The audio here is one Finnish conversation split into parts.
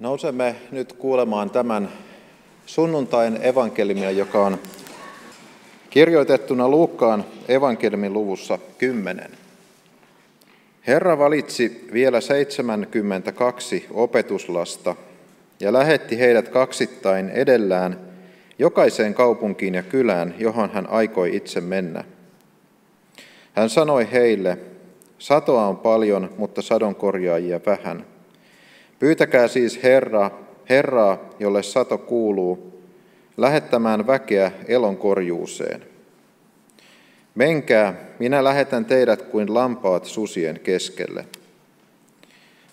Nousemme nyt kuulemaan tämän sunnuntain evankeliumia, joka on kirjoitettuna Luukkaan evankeliumin luvussa 10. Herra valitsi vielä 72 opetuslasta ja lähetti heidät kaksittain edellään jokaiseen kaupunkiin ja kylään, johon hän aikoi itse mennä. Hän sanoi heille, satoa on paljon, mutta sadonkorjaajia vähän – Pyytäkää siis Herra, Herraa, jolle sato kuuluu, lähettämään väkeä elon korjuuseen. Menkää, minä lähetän teidät kuin lampaat susien keskelle.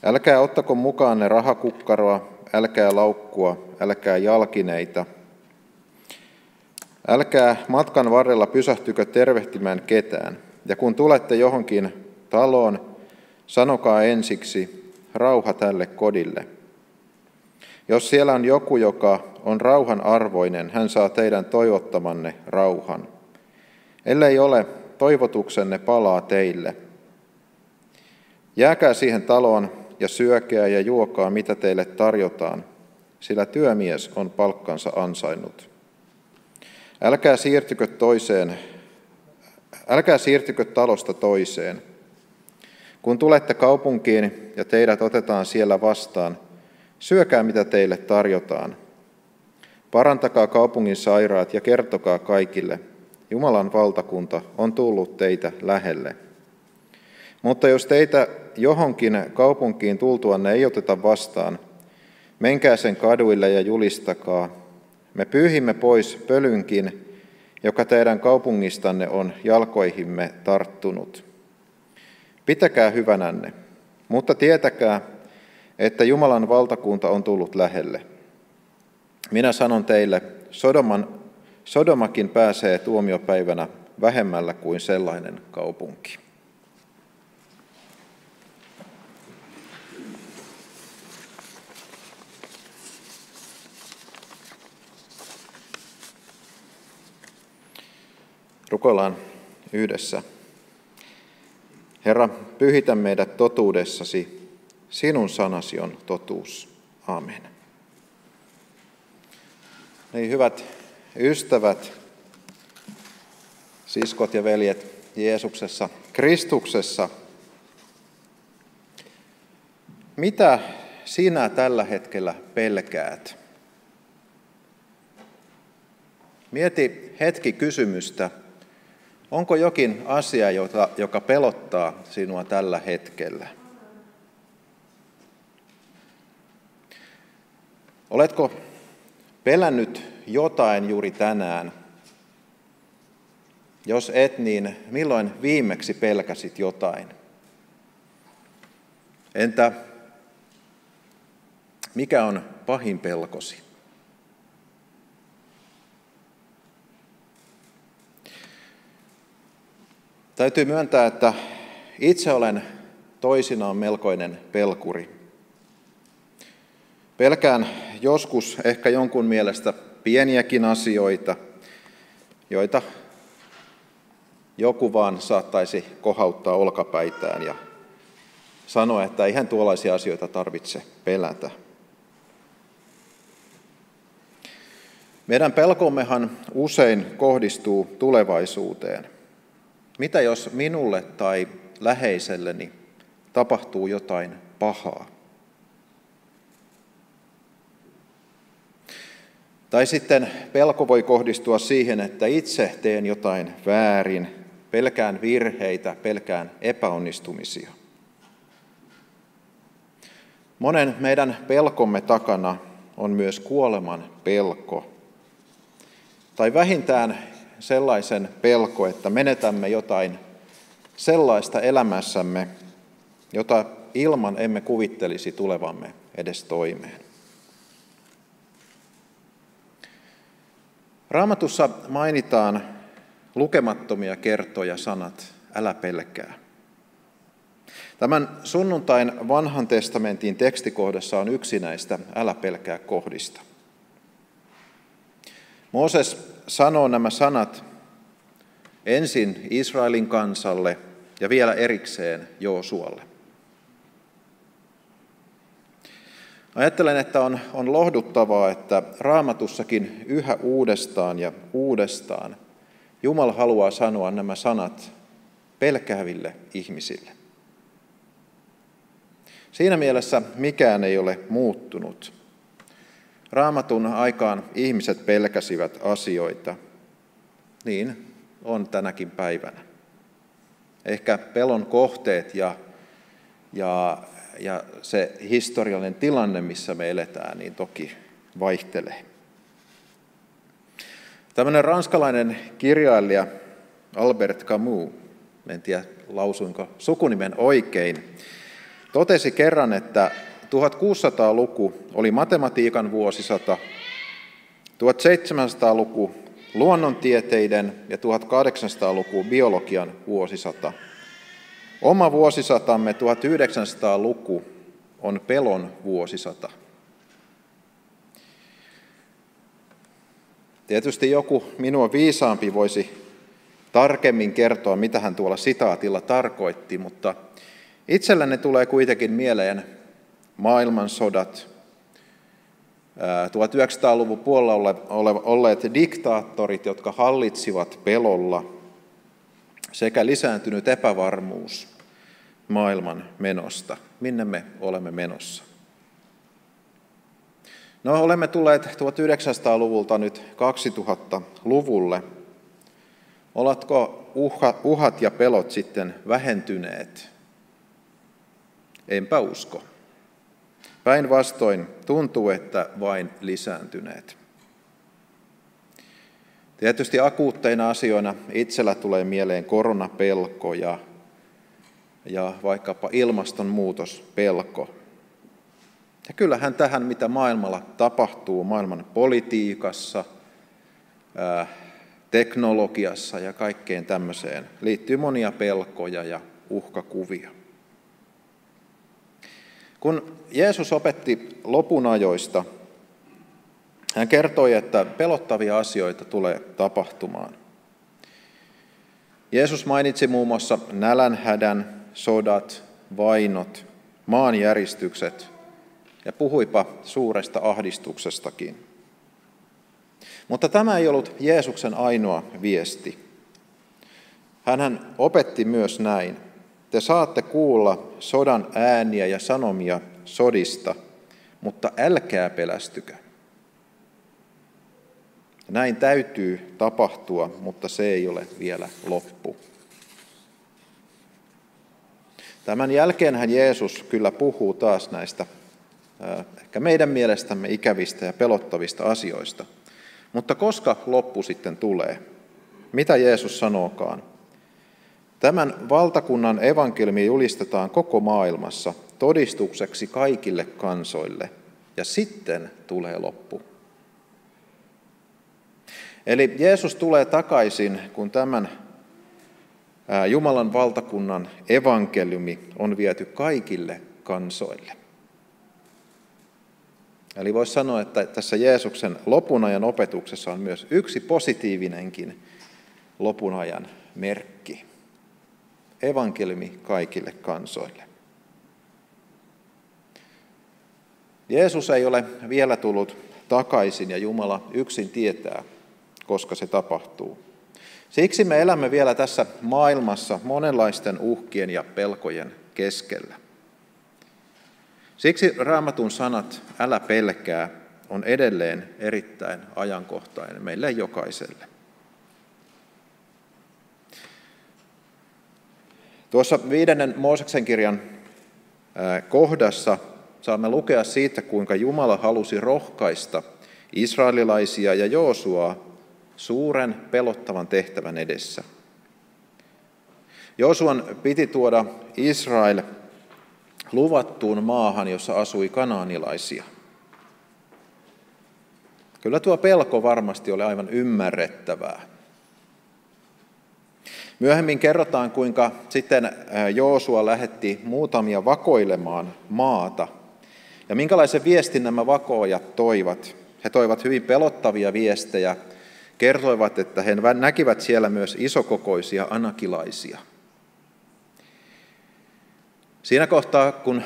Älkää ottako mukaanne rahakukkaroa, älkää laukkua, älkää jalkineita. Älkää matkan varrella pysähtykö tervehtimään ketään. Ja kun tulette johonkin taloon, sanokaa ensiksi, rauha tälle kodille. Jos siellä on joku, joka on rauhan arvoinen, hän saa teidän toivottamanne rauhan. Ellei ole, toivotuksenne palaa teille. Jääkää siihen taloon ja syökää ja juokaa, mitä teille tarjotaan, sillä työmies on palkkansa ansainnut. Älkää siirtykö toiseen, älkää siirtykö talosta toiseen – kun tulette kaupunkiin ja teidät otetaan siellä vastaan, syökää mitä teille tarjotaan. Parantakaa kaupungin sairaat ja kertokaa kaikille, Jumalan valtakunta on tullut teitä lähelle. Mutta jos teitä johonkin kaupunkiin tultuanne ei oteta vastaan, menkää sen kaduille ja julistakaa. Me pyyhimme pois pölynkin, joka teidän kaupungistanne on jalkoihimme tarttunut. Pitäkää hyvänänne, mutta tietäkää, että Jumalan valtakunta on tullut lähelle. Minä sanon teille, Sodoman, Sodomakin pääsee tuomiopäivänä vähemmällä kuin sellainen kaupunki. Rukoillaan yhdessä. Herra, pyhitä meidät totuudessasi. Sinun sanasi on totuus. Amen. Niin, hyvät ystävät, siskot ja veljet Jeesuksessa, Kristuksessa, mitä sinä tällä hetkellä pelkäät? Mieti hetki kysymystä, Onko jokin asia, joka pelottaa sinua tällä hetkellä? Oletko pelännyt jotain juuri tänään? Jos et, niin milloin viimeksi pelkäsit jotain? Entä mikä on pahin pelkosi? Täytyy myöntää, että itse olen toisinaan melkoinen pelkuri. Pelkään joskus ehkä jonkun mielestä pieniäkin asioita, joita joku vaan saattaisi kohauttaa olkapäitään ja sanoa, että eihän tuollaisia asioita tarvitse pelätä. Meidän pelkommehan usein kohdistuu tulevaisuuteen. Mitä jos minulle tai läheiselleni tapahtuu jotain pahaa? Tai sitten pelko voi kohdistua siihen, että itse teen jotain väärin, pelkään virheitä, pelkään epäonnistumisia. Monen meidän pelkomme takana on myös kuoleman pelko. Tai vähintään sellaisen pelko, että menetämme jotain sellaista elämässämme, jota ilman emme kuvittelisi tulevamme edes toimeen. Raamatussa mainitaan lukemattomia kertoja sanat, älä pelkää. Tämän sunnuntain vanhan testamentin tekstikohdassa on yksi näistä älä pelkää kohdista. Mooses sanoo nämä sanat ensin Israelin kansalle ja vielä erikseen Joosualle. Ajattelen, että on, on lohduttavaa, että raamatussakin yhä uudestaan ja uudestaan Jumala haluaa sanoa nämä sanat pelkääville ihmisille. Siinä mielessä mikään ei ole muuttunut. Raamatun aikaan ihmiset pelkäsivät asioita. Niin on tänäkin päivänä. Ehkä pelon kohteet ja, ja, ja se historiallinen tilanne, missä me eletään, niin toki vaihtelee. Tämmöinen ranskalainen kirjailija Albert Camus, en tiedä lausuinko sukunimen oikein, totesi kerran, että 1600-luku oli matematiikan vuosisata, 1700-luku luonnontieteiden ja 1800-luku biologian vuosisata. Oma vuosisatamme 1900-luku on pelon vuosisata. Tietysti joku minua viisaampi voisi tarkemmin kertoa, mitä hän tuolla sitaatilla tarkoitti, mutta itselleni tulee kuitenkin mieleen maailmansodat, 1900-luvun puolella olleet diktaattorit, jotka hallitsivat pelolla, sekä lisääntynyt epävarmuus maailman menosta. Minne me olemme menossa? No, olemme tulleet 1900-luvulta nyt 2000-luvulle. Oletko uhat ja pelot sitten vähentyneet? Enpä usko. Päinvastoin tuntuu, että vain lisääntyneet. Tietysti akuutteina asioina itsellä tulee mieleen koronapelko ja, ja vaikkapa ilmastonmuutospelko. Ja kyllähän tähän, mitä maailmalla tapahtuu, maailman politiikassa, teknologiassa ja kaikkeen tämmöiseen, liittyy monia pelkoja ja uhkakuvia. Kun Jeesus opetti lopun ajoista, hän kertoi, että pelottavia asioita tulee tapahtumaan. Jeesus mainitsi muun muassa nälänhädän, sodat, vainot, maanjäristykset ja puhuipa suuresta ahdistuksestakin. Mutta tämä ei ollut Jeesuksen ainoa viesti. Hän opetti myös näin. Te saatte kuulla sodan ääniä ja sanomia sodista, mutta älkää pelästykö. Näin täytyy tapahtua, mutta se ei ole vielä loppu. Tämän jälkeenhän Jeesus kyllä puhuu taas näistä ehkä meidän mielestämme ikävistä ja pelottavista asioista. Mutta koska loppu sitten tulee? Mitä Jeesus sanookaan? Tämän valtakunnan evankeliumi julistetaan koko maailmassa todistukseksi kaikille kansoille, ja sitten tulee loppu. Eli Jeesus tulee takaisin, kun tämän Jumalan valtakunnan evankeliumi on viety kaikille kansoille. Eli voisi sanoa, että tässä Jeesuksen lopunajan opetuksessa on myös yksi positiivinenkin lopunajan merkki evankeliumi kaikille kansoille. Jeesus ei ole vielä tullut takaisin ja Jumala yksin tietää, koska se tapahtuu. Siksi me elämme vielä tässä maailmassa monenlaisten uhkien ja pelkojen keskellä. Siksi raamatun sanat, älä pelkää, on edelleen erittäin ajankohtainen meille jokaiselle. Tuossa viidennen Mooseksen kirjan kohdassa saamme lukea siitä, kuinka Jumala halusi rohkaista israelilaisia ja Joosua suuren pelottavan tehtävän edessä. Joosuan piti tuoda Israel luvattuun maahan, jossa asui kanaanilaisia. Kyllä tuo pelko varmasti oli aivan ymmärrettävää. Myöhemmin kerrotaan, kuinka sitten Joosua lähetti muutamia vakoilemaan maata. Ja minkälaisen viestin nämä vakoojat toivat? He toivat hyvin pelottavia viestejä. Kertoivat, että he näkivät siellä myös isokokoisia anakilaisia. Siinä kohtaa, kun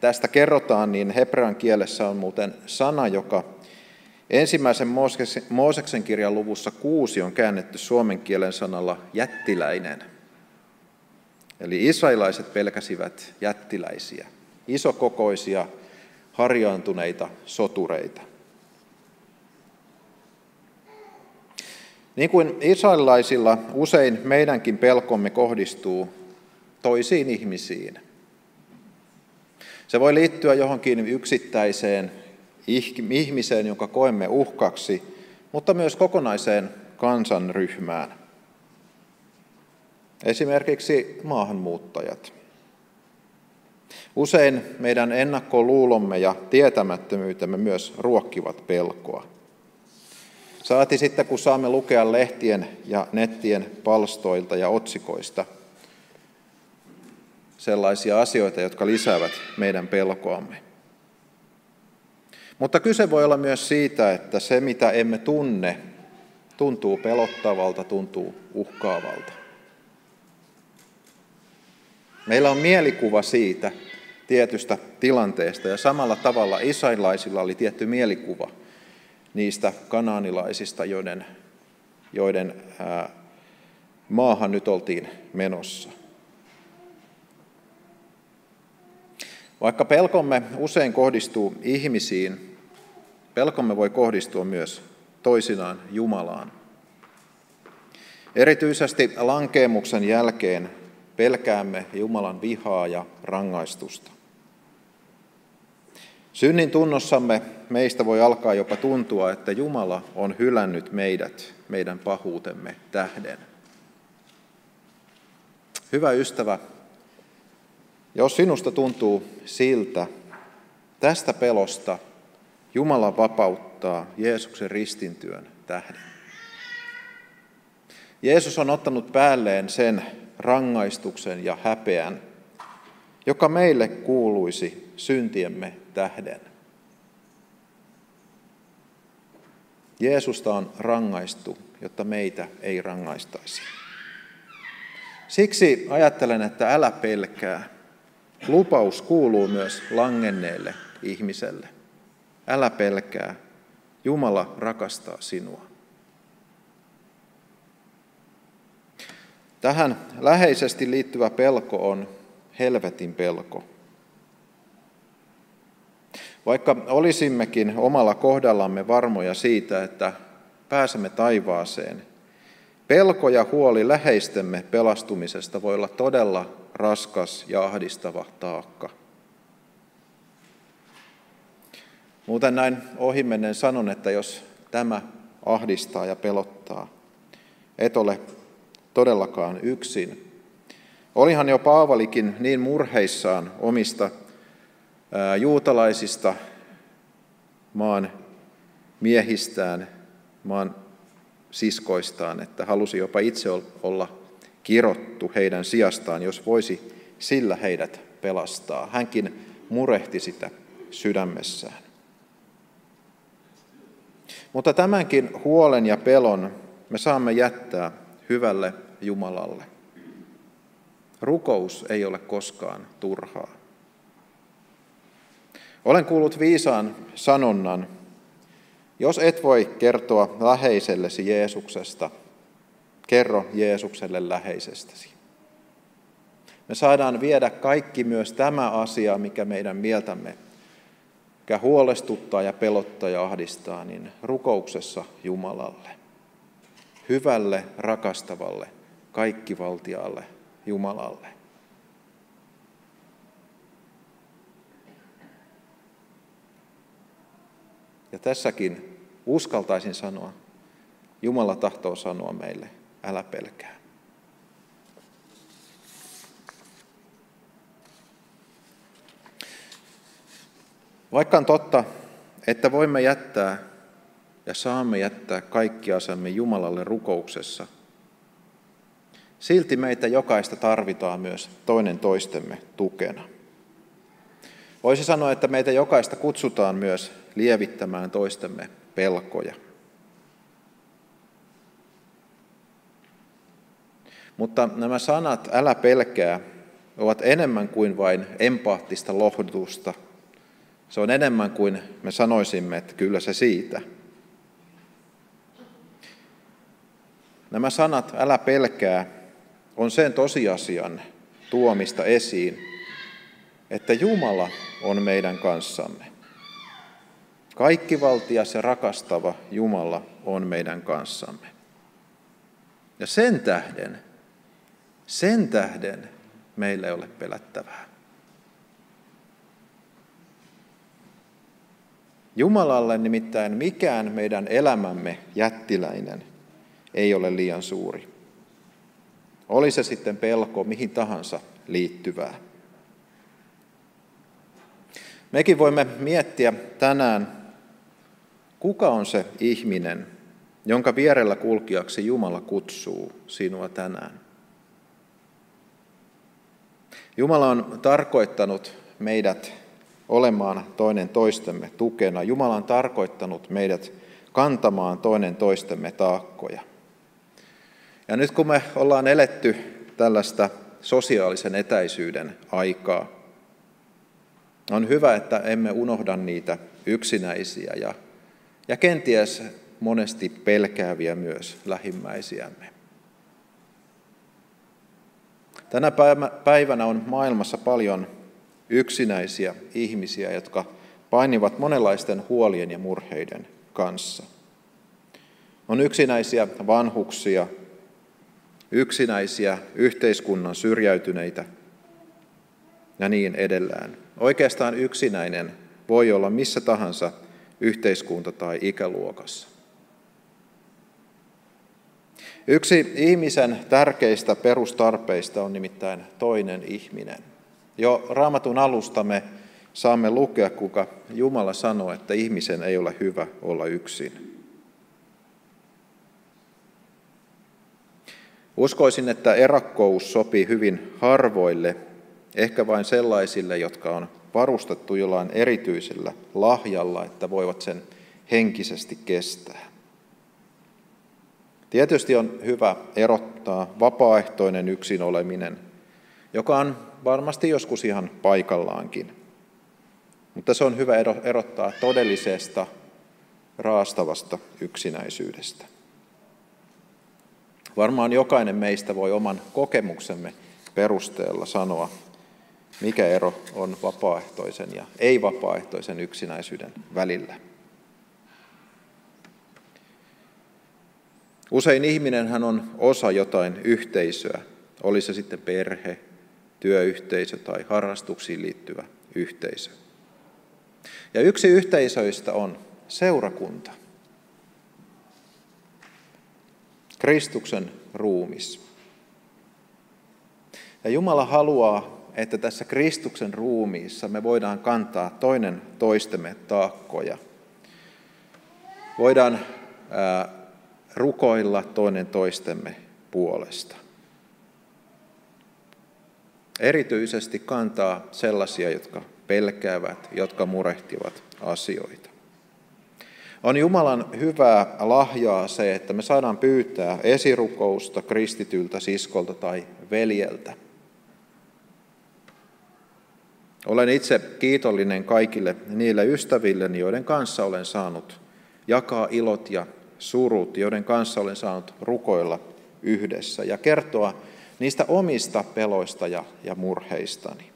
tästä kerrotaan, niin hebrean kielessä on muuten sana, joka ensimmäisen Mooseksen kirjan luvussa kuusi on käännetty suomen kielen sanalla jättiläinen. Eli israelaiset pelkäsivät jättiläisiä, isokokoisia, harjaantuneita sotureita. Niin kuin israelilaisilla usein meidänkin pelkomme kohdistuu toisiin ihmisiin. Se voi liittyä johonkin yksittäiseen ihmiseen, jonka koemme uhkaksi, mutta myös kokonaiseen kansanryhmään. Esimerkiksi maahanmuuttajat. Usein meidän ennakkoluulomme ja tietämättömyytemme myös ruokkivat pelkoa. Saati sitten, kun saamme lukea lehtien ja nettien palstoilta ja otsikoista sellaisia asioita, jotka lisäävät meidän pelkoamme. Mutta kyse voi olla myös siitä, että se mitä emme tunne, tuntuu pelottavalta, tuntuu uhkaavalta. Meillä on mielikuva siitä tietystä tilanteesta ja samalla tavalla israelaisilla oli tietty mielikuva niistä kanaanilaisista, joiden, joiden ää, maahan nyt oltiin menossa. Vaikka pelkomme usein kohdistuu ihmisiin, pelkomme voi kohdistua myös toisinaan Jumalaan. Erityisesti lankeemuksen jälkeen pelkäämme Jumalan vihaa ja rangaistusta. Synnin tunnossamme meistä voi alkaa jopa tuntua, että Jumala on hylännyt meidät meidän pahuutemme tähden. Hyvä ystävä, jos sinusta tuntuu siltä, tästä pelosta Jumala vapauttaa Jeesuksen ristintyön tähden. Jeesus on ottanut päälleen sen rangaistuksen ja häpeän, joka meille kuuluisi syntiemme tähden. Jeesusta on rangaistu, jotta meitä ei rangaistaisi. Siksi ajattelen, että älä pelkää. Lupaus kuuluu myös langenneelle ihmiselle. Älä pelkää. Jumala rakastaa sinua. Tähän läheisesti liittyvä pelko on helvetin pelko. Vaikka olisimmekin omalla kohdallamme varmoja siitä, että pääsemme taivaaseen, pelko ja huoli läheistemme pelastumisesta voi olla todella raskas ja ahdistava taakka. Muuten näin ohimennen sanon, että jos tämä ahdistaa ja pelottaa, et ole todellakaan yksin. Olihan jo Paavalikin niin murheissaan omista juutalaisista maan miehistään, maan siskoistaan, että halusi jopa itse olla kirottu heidän sijastaan, jos voisi sillä heidät pelastaa. Hänkin murehti sitä sydämessään. Mutta tämänkin huolen ja pelon me saamme jättää hyvälle Jumalalle. Rukous ei ole koskaan turhaa. Olen kuullut viisaan sanonnan, jos et voi kertoa läheisellesi Jeesuksesta, kerro Jeesukselle läheisestäsi. Me saadaan viedä kaikki myös tämä asia, mikä meidän mieltämme, mikä huolestuttaa ja pelottaa ja ahdistaa, niin rukouksessa Jumalalle. Hyvälle, rakastavalle, kaikkivaltiaalle Jumalalle. Ja tässäkin uskaltaisin sanoa, Jumala tahtoo sanoa meille, älä pelkää. Vaikka on totta, että voimme jättää ja saamme jättää kaikki asamme Jumalalle rukouksessa, silti meitä jokaista tarvitaan myös toinen toistemme tukena. Voisi sanoa, että meitä jokaista kutsutaan myös lievittämään toistemme pelkoja. Mutta nämä sanat, älä pelkää, ovat enemmän kuin vain empaattista lohdutusta. Se on enemmän kuin me sanoisimme, että kyllä se siitä. Nämä sanat, älä pelkää, on sen tosiasian tuomista esiin, että Jumala on meidän kanssamme. Kaikkivaltias ja rakastava Jumala on meidän kanssamme. Ja sen tähden, sen tähden meillä ei ole pelättävää. Jumalalle nimittäin mikään meidän elämämme jättiläinen ei ole liian suuri. Oli se sitten pelko mihin tahansa liittyvää. Mekin voimme miettiä tänään, kuka on se ihminen, jonka vierellä kulkijaksi Jumala kutsuu sinua tänään. Jumala on tarkoittanut meidät olemaan toinen toistemme tukena. Jumala on tarkoittanut meidät kantamaan toinen toistemme taakkoja. Ja nyt kun me ollaan eletty tällaista sosiaalisen etäisyyden aikaa, on hyvä, että emme unohda niitä yksinäisiä ja, ja kenties monesti pelkääviä myös lähimmäisiämme. Tänä päivänä on maailmassa paljon yksinäisiä ihmisiä, jotka painivat monenlaisten huolien ja murheiden kanssa. On yksinäisiä vanhuksia, yksinäisiä yhteiskunnan syrjäytyneitä ja niin edellään. Oikeastaan yksinäinen voi olla missä tahansa yhteiskunta- tai ikäluokassa. Yksi ihmisen tärkeistä perustarpeista on nimittäin toinen ihminen. Jo raamatun alusta me saamme lukea, kuinka Jumala sanoo, että ihmisen ei ole hyvä olla yksin. Uskoisin, että erakkous sopii hyvin harvoille, ehkä vain sellaisille, jotka on varustettu jollain erityisellä lahjalla, että voivat sen henkisesti kestää. Tietysti on hyvä erottaa vapaaehtoinen yksin oleminen, joka on varmasti joskus ihan paikallaankin. Mutta se on hyvä erottaa todellisesta, raastavasta yksinäisyydestä. Varmaan jokainen meistä voi oman kokemuksemme perusteella sanoa, mikä ero on vapaaehtoisen ja ei-vapaaehtoisen yksinäisyyden välillä. Usein ihminenhän on osa jotain yhteisöä, oli se sitten perhe, työyhteisö tai harrastuksiin liittyvä yhteisö. Ja yksi yhteisöistä on seurakunta. Kristuksen ruumis. Ja Jumala haluaa, että tässä Kristuksen ruumiissa me voidaan kantaa toinen toistemme taakkoja. Voidaan ää, rukoilla toinen toistemme puolesta. Erityisesti kantaa sellaisia, jotka pelkäävät, jotka murehtivat asioita. On Jumalan hyvää lahjaa se, että me saadaan pyytää esirukousta kristityltä siskolta tai veljeltä. Olen itse kiitollinen kaikille niille ystävilleni, joiden kanssa olen saanut jakaa ilot ja surut, joiden kanssa olen saanut rukoilla yhdessä ja kertoa niistä omista peloista ja, ja murheistani.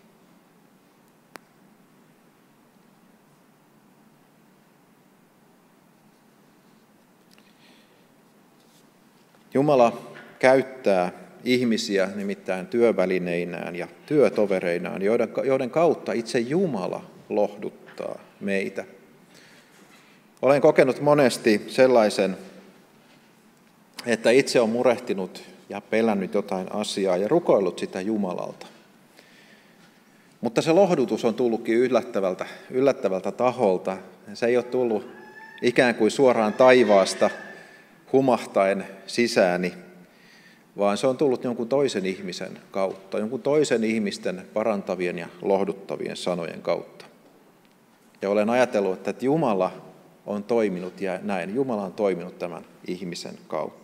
Jumala käyttää ihmisiä nimittäin työvälineinään ja työtovereinaan, joiden, joiden kautta itse Jumala lohduttaa meitä. Olen kokenut monesti sellaisen, että itse on murehtinut ja pelännyt jotain asiaa ja rukoillut sitä Jumalalta. Mutta se lohdutus on tullutkin yllättävältä, yllättävältä taholta. Se ei ole tullut ikään kuin suoraan taivaasta humahtaen sisääni, vaan se on tullut jonkun toisen ihmisen kautta, jonkun toisen ihmisten parantavien ja lohduttavien sanojen kautta. Ja olen ajatellut, että Jumala on toiminut ja näin. Jumala on toiminut tämän ihmisen kautta.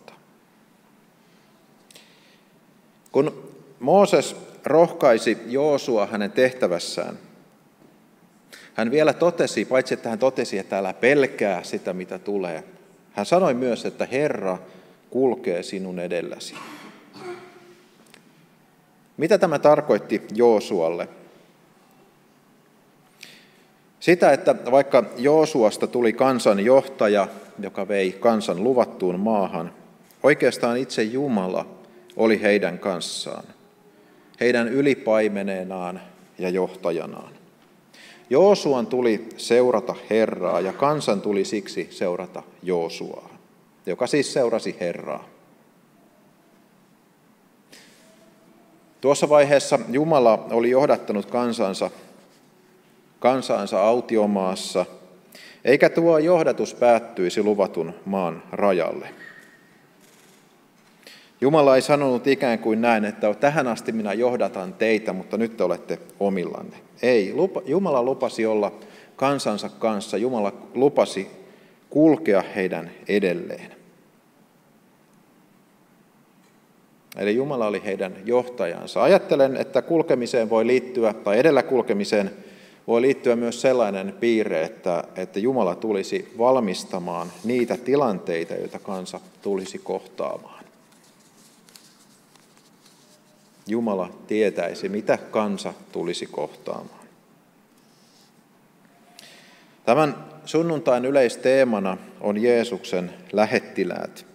Kun Mooses rohkaisi Joosua hänen tehtävässään. Hän vielä totesi, paitsi että hän totesi, että älä pelkää sitä, mitä tulee. Hän sanoi myös, että Herra kulkee sinun edelläsi. Mitä tämä tarkoitti Joosualle? Sitä, että vaikka Joosuasta tuli kansan johtaja, joka vei kansan luvattuun maahan, oikeastaan itse Jumala oli heidän kanssaan, heidän ylipaimeneenaan ja johtajanaan. Joosuan tuli seurata Herraa ja kansan tuli siksi seurata Joosuaa, joka siis seurasi Herraa. Tuossa vaiheessa Jumala oli johdattanut kansansa, kansansa autiomaassa, eikä tuo johdatus päättyisi luvatun maan rajalle. Jumala ei sanonut ikään kuin näin, että tähän asti minä johdatan teitä, mutta nyt te olette omillanne. Ei, Jumala lupasi olla kansansa kanssa, Jumala lupasi kulkea heidän edelleen. Eli Jumala oli heidän johtajansa. Ajattelen, että kulkemiseen voi liittyä, tai edellä kulkemiseen voi liittyä myös sellainen piirre, että, että Jumala tulisi valmistamaan niitä tilanteita, joita kansa tulisi kohtaamaan. Jumala tietäisi, mitä kansa tulisi kohtaamaan. Tämän sunnuntain yleisteemana on Jeesuksen lähettiläät.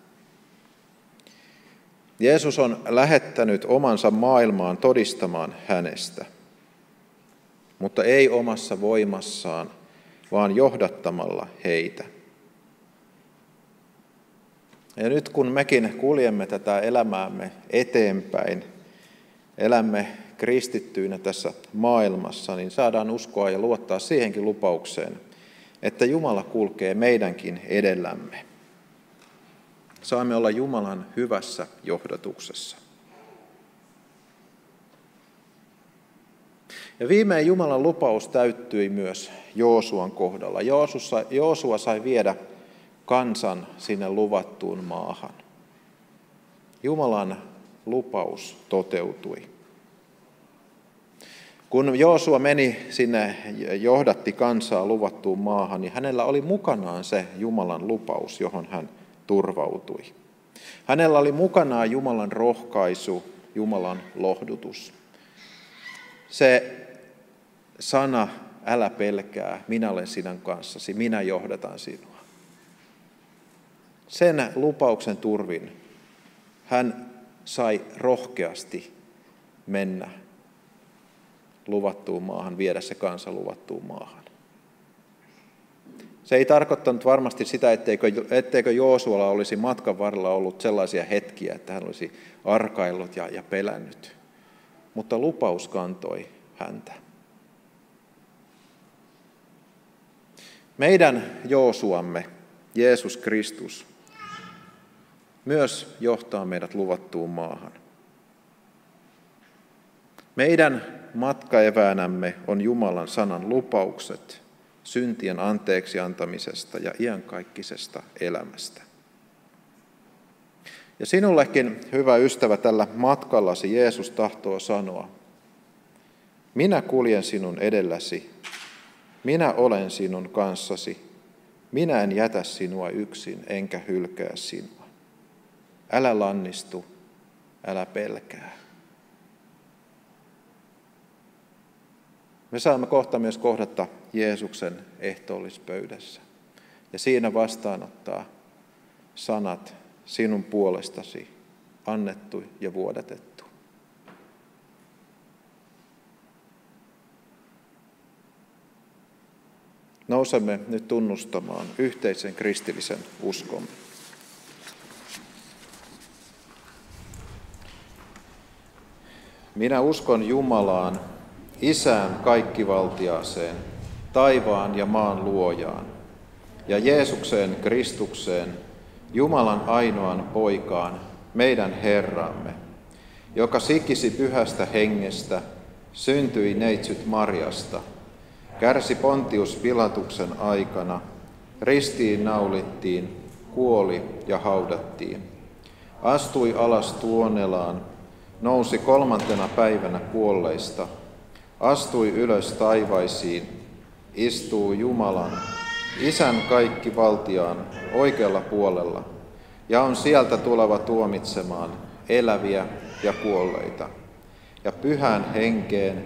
Jeesus on lähettänyt omansa maailmaan todistamaan hänestä, mutta ei omassa voimassaan, vaan johdattamalla heitä. Ja nyt kun mekin kuljemme tätä elämäämme eteenpäin, elämme kristittyinä tässä maailmassa, niin saadaan uskoa ja luottaa siihenkin lupaukseen, että Jumala kulkee meidänkin edellämme. Saamme olla Jumalan hyvässä johdatuksessa. Ja viimein Jumalan lupaus täyttyi myös Joosuan kohdalla. Joosussa, Joosua sai viedä kansan sinne luvattuun maahan. Jumalan lupaus toteutui. Kun Joosua meni sinne, johdatti kansaa luvattuun maahan, niin hänellä oli mukanaan se Jumalan lupaus, johon hän turvautui. Hänellä oli mukanaan Jumalan rohkaisu, Jumalan lohdutus. Se sana, älä pelkää, minä olen sinun kanssasi, minä johdatan sinua. Sen lupauksen turvin hän sai rohkeasti mennä luvattuun maahan, viedä se kansa luvattuun maahan. Se ei tarkoittanut varmasti sitä, etteikö, etteikö Joosualla olisi matkan varrella ollut sellaisia hetkiä, että hän olisi arkaillut ja, ja pelännyt. Mutta lupaus kantoi häntä. Meidän Joosuamme, Jeesus Kristus, myös johtaa meidät luvattuun maahan. Meidän matkaeväänämme on Jumalan sanan lupaukset syntien anteeksi antamisesta ja iankaikkisesta elämästä. Ja sinullekin, hyvä ystävä, tällä matkallasi Jeesus tahtoo sanoa, minä kuljen sinun edelläsi, minä olen sinun kanssasi, minä en jätä sinua yksin enkä hylkää sinua. Älä lannistu, älä pelkää. Me saamme kohta myös kohdata Jeesuksen ehtoollispöydässä. Ja siinä vastaanottaa sanat sinun puolestasi annettu ja vuodatettu. Nousemme nyt tunnustamaan yhteisen kristillisen uskomme. Minä uskon Jumalaan, Isään kaikkivaltiaaseen, taivaan ja maan luojaan, ja Jeesukseen Kristukseen, Jumalan ainoan poikaan, meidän Herramme, joka sikisi pyhästä hengestä, syntyi neitsyt Marjasta, kärsi Pontius Pilatuksen aikana, ristiin naulittiin, kuoli ja haudattiin, astui alas tuonelaan, nousi kolmantena päivänä kuolleista, astui ylös taivaisiin, istuu Jumalan, Isän kaikki valtiaan oikealla puolella ja on sieltä tuleva tuomitsemaan eläviä ja kuolleita ja pyhän henkeen,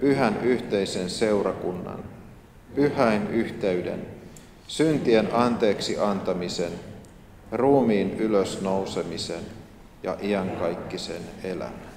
pyhän yhteisen seurakunnan, pyhäin yhteyden, syntien anteeksi antamisen, ruumiin ylösnousemisen ja iankaikkisen elämän.